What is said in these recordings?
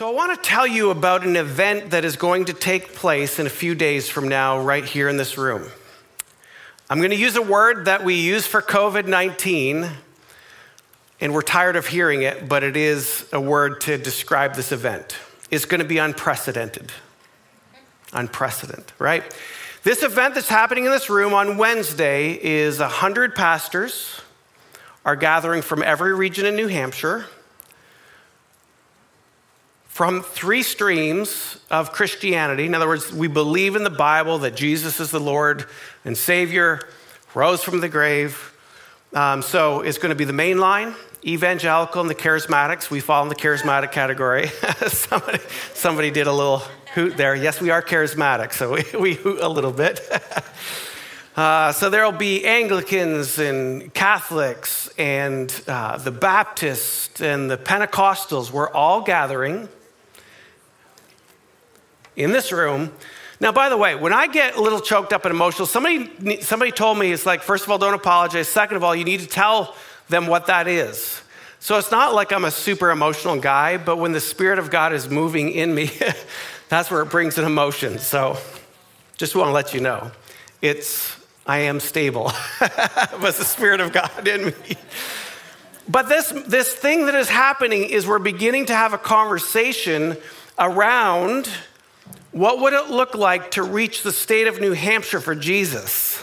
So, I want to tell you about an event that is going to take place in a few days from now, right here in this room. I'm going to use a word that we use for COVID 19, and we're tired of hearing it, but it is a word to describe this event. It's going to be unprecedented. Unprecedented, right? This event that's happening in this room on Wednesday is 100 pastors are gathering from every region in New Hampshire from three streams of Christianity. In other words, we believe in the Bible that Jesus is the Lord and Savior, rose from the grave. Um, so it's going to be the main line, evangelical, and the charismatics. We fall in the charismatic category. somebody, somebody did a little hoot there. Yes, we are charismatic, so we, we hoot a little bit. Uh, so there'll be Anglicans and Catholics and uh, the Baptists and the Pentecostals. We're all gathering in this room. Now, by the way, when I get a little choked up and emotional, somebody, somebody told me it's like, first of all, don't apologize. Second of all, you need to tell them what that is. So it's not like I'm a super emotional guy, but when the Spirit of God is moving in me, that's where it brings an emotion. So just want to let you know it's, I am stable, but the Spirit of God in me. But this, this thing that is happening is we're beginning to have a conversation around what would it look like to reach the state of New Hampshire for Jesus?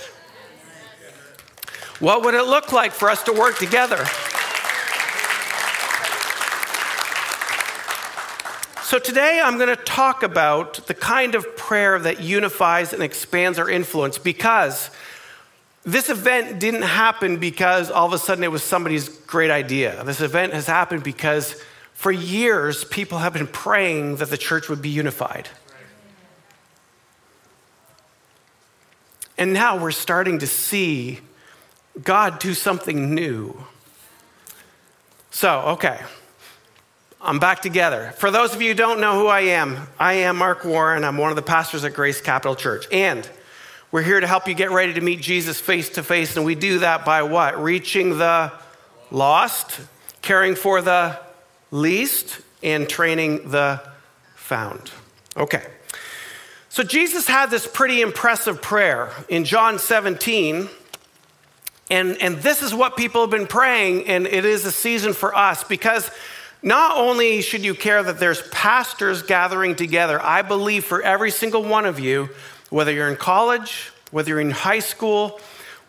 What would it look like for us to work together? So, today I'm going to talk about the kind of prayer that unifies and expands our influence because this event didn't happen because all of a sudden it was somebody's great idea. This event has happened because for years people have been praying that the church would be unified. And now we're starting to see God do something new. So, okay, I'm back together. For those of you who don't know who I am, I am Mark Warren. I'm one of the pastors at Grace Capital Church. And we're here to help you get ready to meet Jesus face to face. And we do that by what? Reaching the lost, caring for the least, and training the found. Okay. So Jesus had this pretty impressive prayer in John 17. And, and this is what people have been praying, and it is a season for us because not only should you care that there's pastors gathering together, I believe for every single one of you, whether you're in college, whether you're in high school,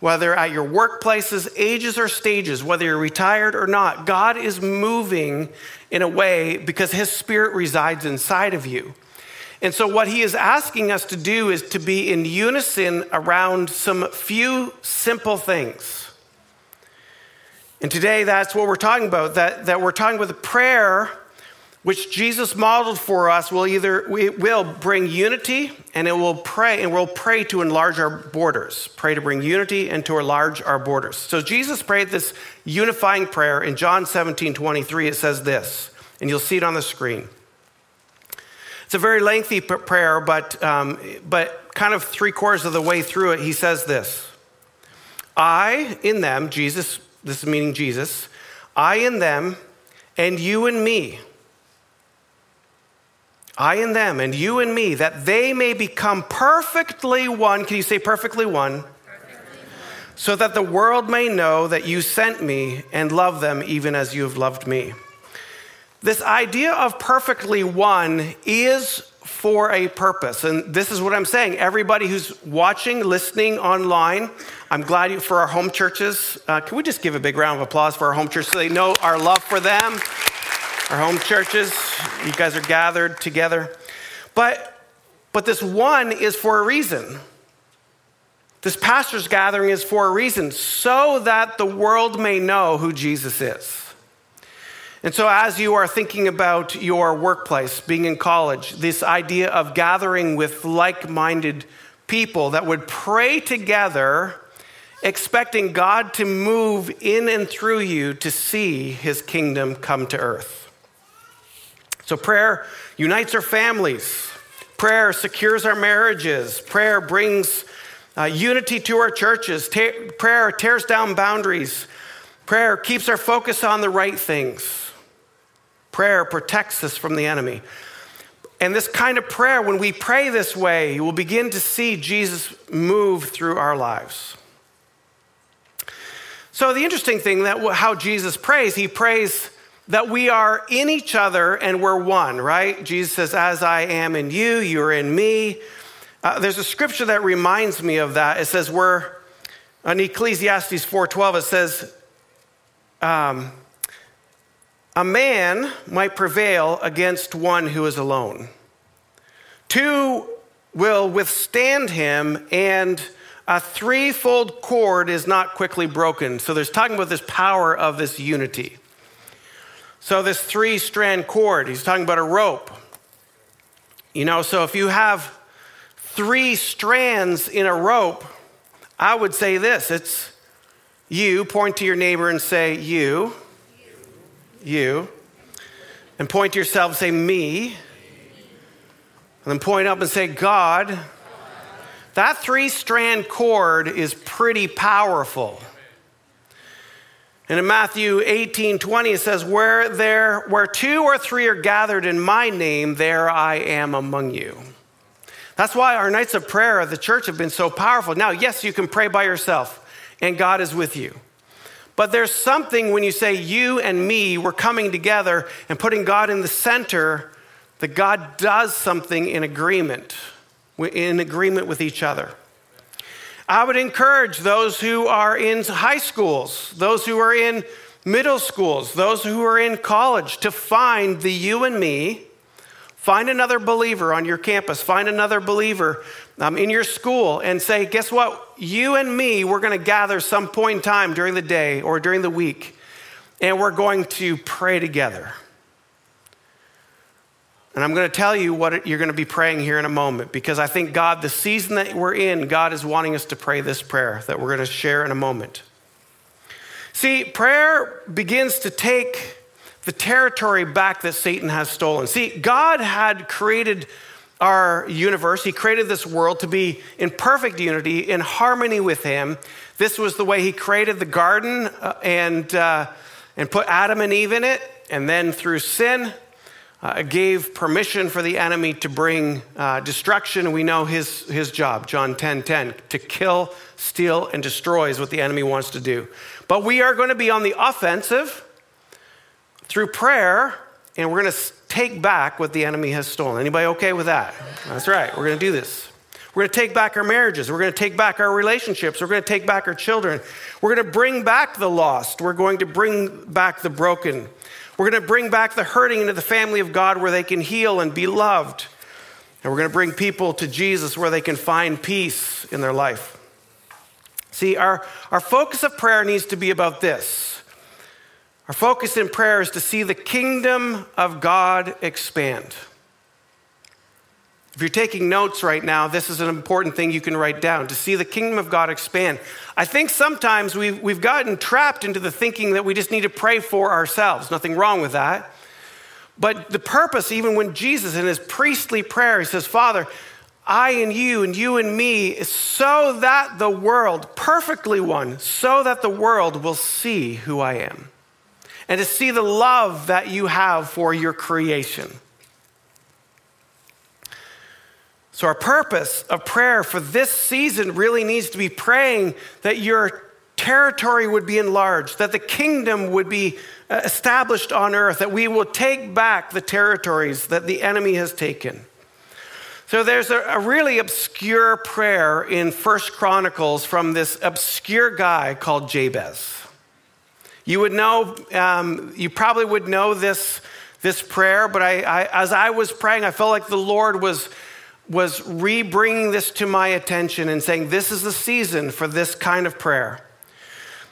whether at your workplaces, ages or stages, whether you're retired or not, God is moving in a way because His Spirit resides inside of you. And so, what he is asking us to do is to be in unison around some few simple things. And today, that's what we're talking about that, that we're talking about the prayer which Jesus modeled for us will either it will bring unity and it will pray and we'll pray to enlarge our borders. Pray to bring unity and to enlarge our borders. So Jesus prayed this unifying prayer in John 17, 23. It says this, and you'll see it on the screen. It's a very lengthy prayer, but, um, but kind of three quarters of the way through it, he says this I in them, Jesus, this is meaning Jesus, I in them, and you in me. I in them, and you in me, that they may become perfectly one. Can you say perfectly one? So that the world may know that you sent me and love them even as you have loved me. This idea of perfectly one is for a purpose. And this is what I'm saying. Everybody who's watching, listening online, I'm glad you, for our home churches. Uh, can we just give a big round of applause for our home churches so they know our love for them? Our home churches, you guys are gathered together. But, but this one is for a reason. This pastor's gathering is for a reason, so that the world may know who Jesus is. And so, as you are thinking about your workplace, being in college, this idea of gathering with like minded people that would pray together, expecting God to move in and through you to see his kingdom come to earth. So, prayer unites our families, prayer secures our marriages, prayer brings uh, unity to our churches, prayer tears down boundaries, prayer keeps our focus on the right things. Prayer protects us from the enemy. And this kind of prayer, when we pray this way, you will begin to see Jesus move through our lives. So, the interesting thing that how Jesus prays, he prays that we are in each other and we're one, right? Jesus says, As I am in you, you're in me. Uh, there's a scripture that reminds me of that. It says, We're, in Ecclesiastes 4.12, it says, um, a man might prevail against one who is alone. Two will withstand him, and a threefold cord is not quickly broken. So there's talking about this power of this unity. So, this three strand cord, he's talking about a rope. You know, so if you have three strands in a rope, I would say this it's you, point to your neighbor and say, You, you. And point to yourself and say, Me. And then point up and say, God. That three strand cord is pretty powerful. And in Matthew 18 20, it says, where, there, where two or three are gathered in my name, there I am among you. That's why our nights of prayer at the church have been so powerful. Now, yes, you can pray by yourself, and God is with you. But there's something when you say you and me, we're coming together and putting God in the center, that God does something in agreement, in agreement with each other. I would encourage those who are in high schools, those who are in middle schools, those who are in college to find the you and me. Find another believer on your campus, find another believer um, in your school, and say, Guess what? You and me, we're going to gather some point in time during the day or during the week, and we're going to pray together. And I'm going to tell you what you're going to be praying here in a moment because I think God, the season that we're in, God is wanting us to pray this prayer that we're going to share in a moment. See, prayer begins to take the territory back that Satan has stolen. See, God had created our universe, He created this world to be in perfect unity, in harmony with Him. This was the way He created the garden uh, and, uh, and put Adam and Eve in it. And then through sin, uh, gave permission for the enemy to bring uh, destruction. We know his, his job, John 10 10, to kill, steal, and destroy is what the enemy wants to do. But we are going to be on the offensive through prayer, and we're going to take back what the enemy has stolen. Anybody okay with that? That's right. We're going to do this. We're going to take back our marriages. We're going to take back our relationships. We're going to take back our children. We're going to bring back the lost. We're going to bring back the broken. We're going to bring back the hurting into the family of God where they can heal and be loved. And we're going to bring people to Jesus where they can find peace in their life. See, our, our focus of prayer needs to be about this. Our focus in prayer is to see the kingdom of God expand. If you're taking notes right now, this is an important thing you can write down to see the kingdom of God expand. I think sometimes we've, we've gotten trapped into the thinking that we just need to pray for ourselves. Nothing wrong with that. But the purpose, even when Jesus in his priestly prayer, he says, Father, I and you and you and me, is so that the world, perfectly one, so that the world will see who I am and to see the love that you have for your creation. So, our purpose of prayer for this season really needs to be praying that your territory would be enlarged, that the kingdom would be uh, established on earth, that we will take back the territories that the enemy has taken. So there's a, really obscure prayer in First Chronicles from this obscure guy called Jabez. You would know, um, you probably would know this, this prayer, but I, I, as I was praying, I felt like the Lord was was re bringing this to my attention and saying, This is the season for this kind of prayer.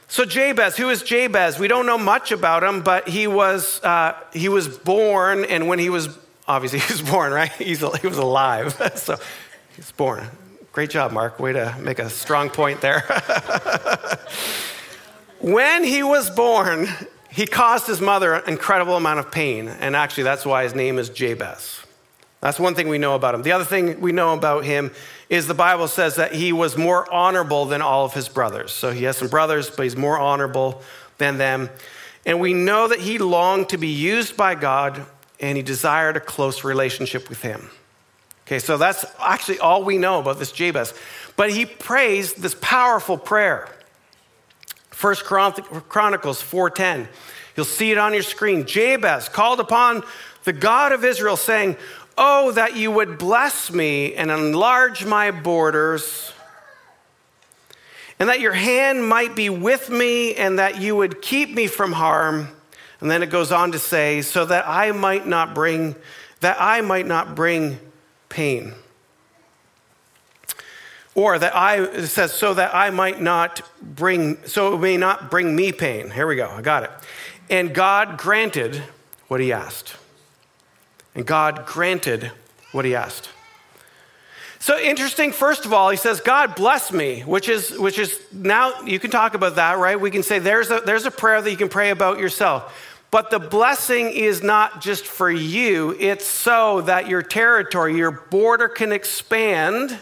So, Jabez, who is Jabez? We don't know much about him, but he was, uh, he was born, and when he was, obviously, he was born, right? He's, he was alive. so, he's born. Great job, Mark. Way to make a strong point there. when he was born, he caused his mother an incredible amount of pain, and actually, that's why his name is Jabez. That's one thing we know about him. The other thing we know about him is the Bible says that he was more honorable than all of his brothers. So he has some brothers, but he's more honorable than them. And we know that he longed to be used by God and he desired a close relationship with him. Okay, so that's actually all we know about this Jabez. But he prays this powerful prayer. First Chronicles 4:10. You'll see it on your screen. Jabez called upon the God of Israel saying, "Oh that you would bless me and enlarge my borders." and that your hand might be with me, and that you would keep me from harm. And then it goes on to say, so that I might not bring, that I might not bring pain. Or that I, it says, so that I might not bring, so it may not bring me pain. Here we go, I got it. And God granted what he asked. And God granted what he asked. So interesting, first of all, he says, God bless me, which is, which is now you can talk about that, right? We can say there's a, there's a prayer that you can pray about yourself. But the blessing is not just for you, it's so that your territory, your border can expand.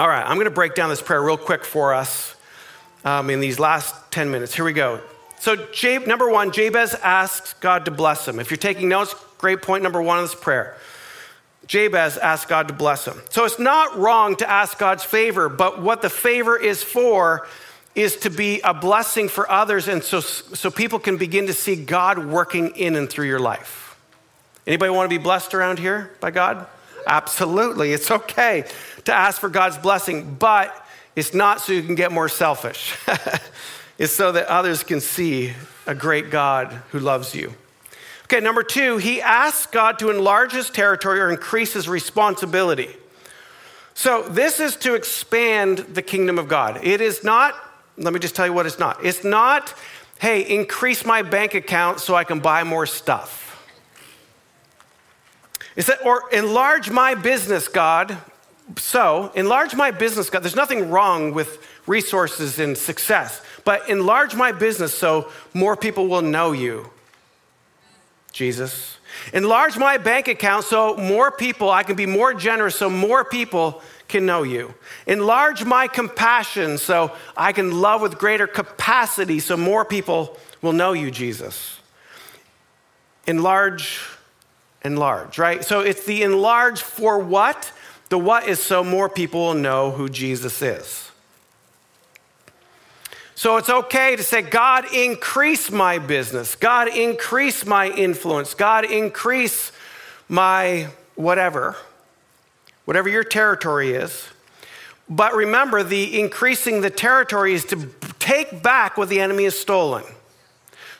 All right, I'm going to break down this prayer real quick for us um, in these last 10 minutes. Here we go. So, Jab, number one, Jabez asks God to bless him. If you're taking notes, great point number one of this prayer. Jabez asked God to bless him. So it's not wrong to ask God's favor, but what the favor is for is to be a blessing for others and so, so people can begin to see God working in and through your life. Anybody want to be blessed around here by God? Absolutely. It's okay to ask for God's blessing, but it's not so you can get more selfish. it's so that others can see a great God who loves you. Okay, number two, he asks God to enlarge his territory or increase his responsibility. So, this is to expand the kingdom of God. It is not, let me just tell you what it's not. It's not, hey, increase my bank account so I can buy more stuff. It's that, or enlarge my business, God. So, enlarge my business, God. There's nothing wrong with resources and success, but enlarge my business so more people will know you Jesus. Enlarge my bank account so more people, I can be more generous so more people can know you. Enlarge my compassion so I can love with greater capacity so more people will know you, Jesus. Enlarge, enlarge, right? So it's the enlarge for what? The what is so more people will know who Jesus is. So it's okay to say, God, increase my business. God, increase my influence. God, increase my whatever, whatever your territory is. But remember, the increasing the territory is to take back what the enemy has stolen.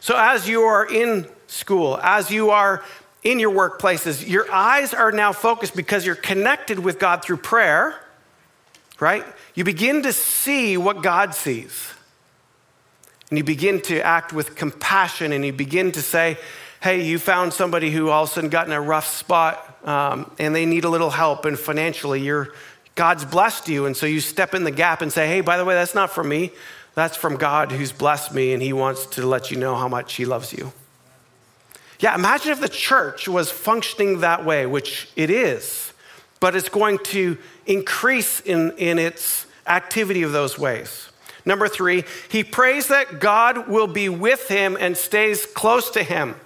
So as you are in school, as you are in your workplaces, your eyes are now focused because you're connected with God through prayer, right? You begin to see what God sees. And you begin to act with compassion and you begin to say, hey, you found somebody who all of a sudden got in a rough spot um, and they need a little help and financially you're, God's blessed you. And so you step in the gap and say, hey, by the way, that's not from me. That's from God who's blessed me and he wants to let you know how much he loves you. Yeah, imagine if the church was functioning that way, which it is, but it's going to increase in, in its activity of those ways. Number three, he prays that God will be with him and stays close to him.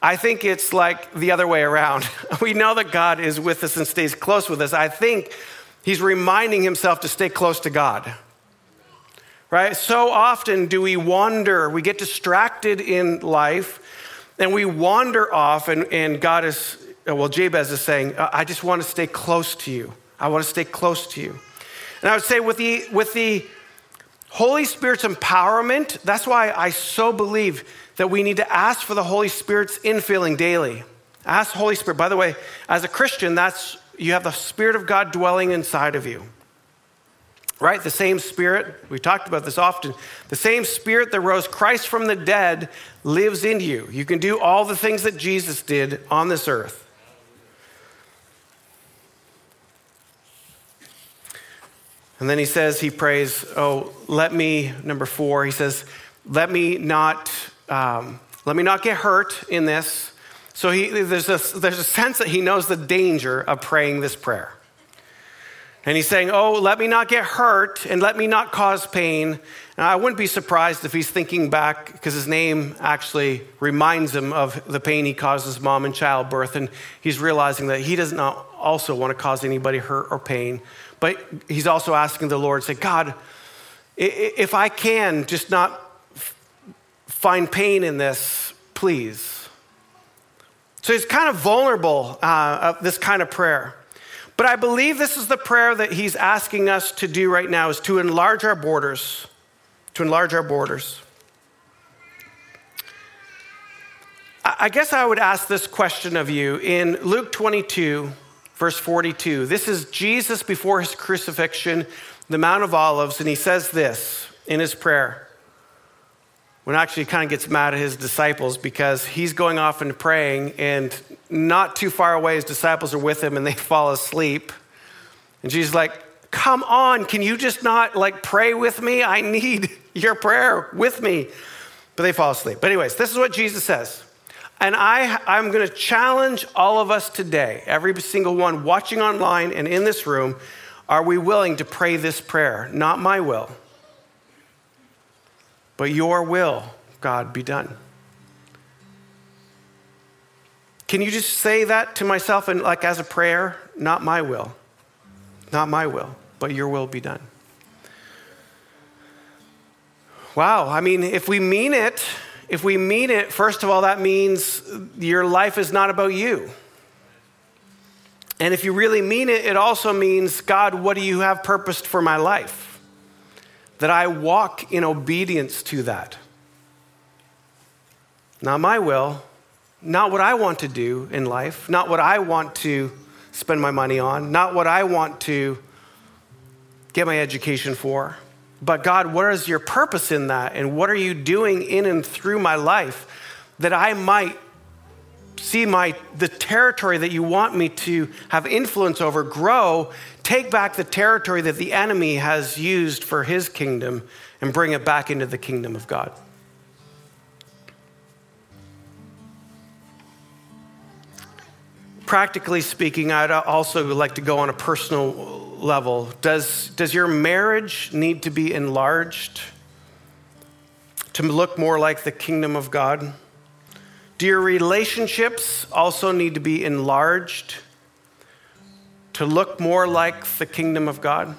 I think it's like the other way around. We know that God is with us and stays close with us. I think he's reminding himself to stay close to God. Right? So often do we wander, we get distracted in life, and we wander off, and, and God is, uh, well, Jabez is saying, uh, I just want to stay close to you. I want to stay close to you. And I would say with the, with the Holy Spirit's empowerment, that's why I so believe that we need to ask for the Holy Spirit's infilling daily. Ask Holy Spirit. By the way, as a Christian, that's you have the Spirit of God dwelling inside of you. Right? The same Spirit, we talked about this often, the same Spirit that rose Christ from the dead lives in you. You can do all the things that Jesus did on this earth. And then he says, he prays, Oh, let me, number four, he says, let me not, um, let me not get hurt in this. So he, there's, a, there's a sense that he knows the danger of praying this prayer. And he's saying, Oh, let me not get hurt and let me not cause pain. And I wouldn't be surprised if he's thinking back, because his name actually reminds him of the pain he caused his mom in childbirth. And he's realizing that he does not also want to cause anybody hurt or pain. But he's also asking the Lord, say, God, if I can just not find pain in this, please. So he's kind of vulnerable uh, of this kind of prayer. But I believe this is the prayer that he's asking us to do right now is to enlarge our borders, to enlarge our borders. I guess I would ask this question of you in Luke 22, verse 42. This is Jesus before his crucifixion, the Mount of Olives, and he says this in his prayer when actually kind of gets mad at his disciples because he's going off and praying, and not too far away, his disciples are with him and they fall asleep. And Jesus like, Come on, can you just not like pray with me? I need your prayer with me. But they fall asleep. But, anyways, this is what Jesus says. And I, I'm going to challenge all of us today, every single one watching online and in this room, are we willing to pray this prayer? Not my will but your will, God, be done. Can you just say that to myself and like as a prayer? Not my will. Not my will, but your will be done. Wow, I mean, if we mean it, if we mean it, first of all, that means your life is not about you. And if you really mean it, it also means, God, what do you have purposed for my life? That I walk in obedience to that. Not my will, not what I want to do in life, not what I want to spend my money on, not what I want to get my education for. But God, what is your purpose in that? And what are you doing in and through my life that I might see my the territory that you want me to have influence over grow take back the territory that the enemy has used for his kingdom and bring it back into the kingdom of God. Practically speaking, I'd also like to go on a personal level. Does, does your marriage need to be enlarged to look more like the kingdom of God? Do your relationships also need to be enlarged to look more like the kingdom of God?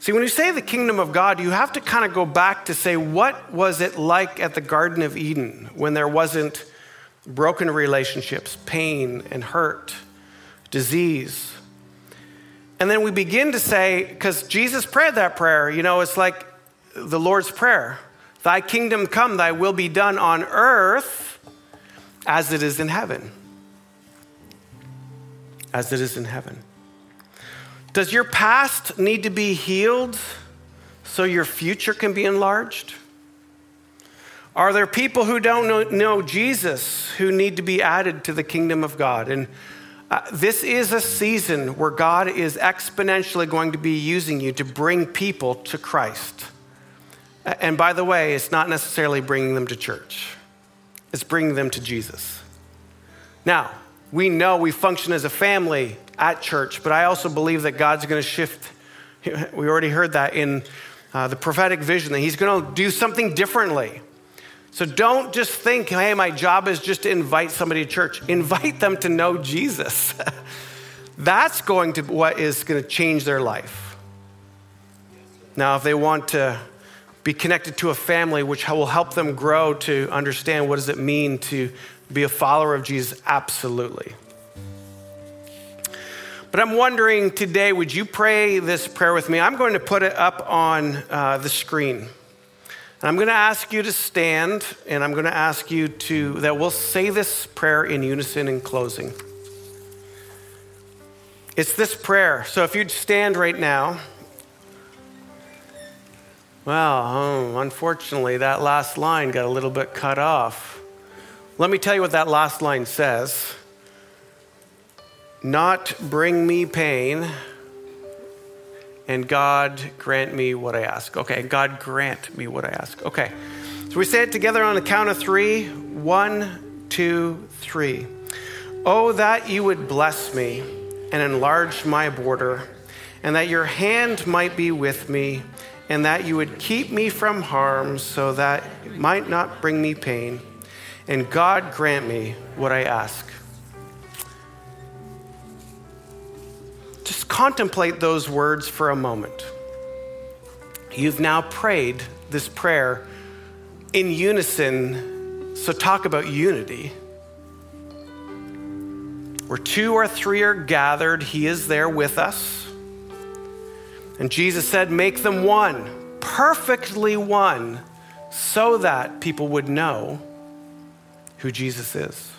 See, when you say the kingdom of God, you have to kind of go back to say, what was it like at the Garden of Eden when there wasn't broken relationships, pain and hurt, disease? And then we begin to say, because Jesus prayed that prayer, you know, it's like the Lord's Prayer Thy kingdom come, thy will be done on earth as it is in heaven. As it is in heaven. Does your past need to be healed so your future can be enlarged? Are there people who don't know, know Jesus who need to be added to the kingdom of God? And uh, this is a season where God is exponentially going to be using you to bring people to Christ. And by the way, it's not necessarily bringing them to church, it's bringing them to Jesus. Now, we know we function as a family at church, but I also believe that God's going to shift. We already heard that in uh, the prophetic vision, that He's going to do something differently. So don't just think, hey, my job is just to invite somebody to church. Invite them to know Jesus. That's going to what is going to change their life. Now, if they want to be connected to a family, which will help them grow to understand what does it mean to be a follower of Jesus, absolutely. But I'm wondering today, would you pray this prayer with me? I'm going to put it up on uh, the screen. And I'm going to ask you to stand, and I'm going to ask you to, that we'll say this prayer in unison in closing. It's this prayer. So if you'd stand right now. Well, oh, unfortunately, that last line got a little bit cut off. Let me tell you what that last line says not bring me pain, and God grant me what I ask. Okay, God grant me what I ask. Okay, so we say it together on the count of three: one, two, three. Oh, that you would bless me and enlarge my border and that your hand might be with me, and that you would keep me from harm, so that it might not bring me pain. And God grant me what I ask. Contemplate those words for a moment. You've now prayed this prayer in unison, so talk about unity. Where two or three are gathered, He is there with us. And Jesus said, Make them one, perfectly one, so that people would know who Jesus is.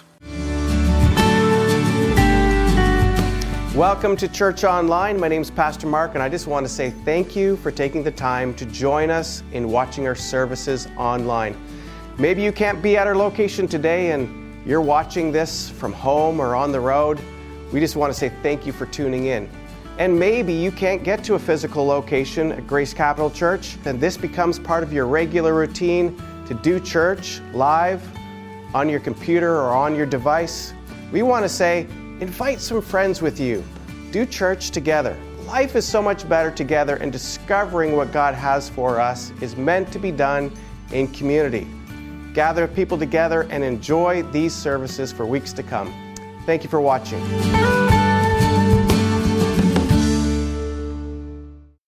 Welcome to Church Online. My name is Pastor Mark, and I just want to say thank you for taking the time to join us in watching our services online. Maybe you can't be at our location today and you're watching this from home or on the road. We just want to say thank you for tuning in. And maybe you can't get to a physical location at Grace Capital Church, then this becomes part of your regular routine to do church live on your computer or on your device. We want to say, Invite some friends with you. Do church together. Life is so much better together, and discovering what God has for us is meant to be done in community. Gather people together and enjoy these services for weeks to come. Thank you for watching.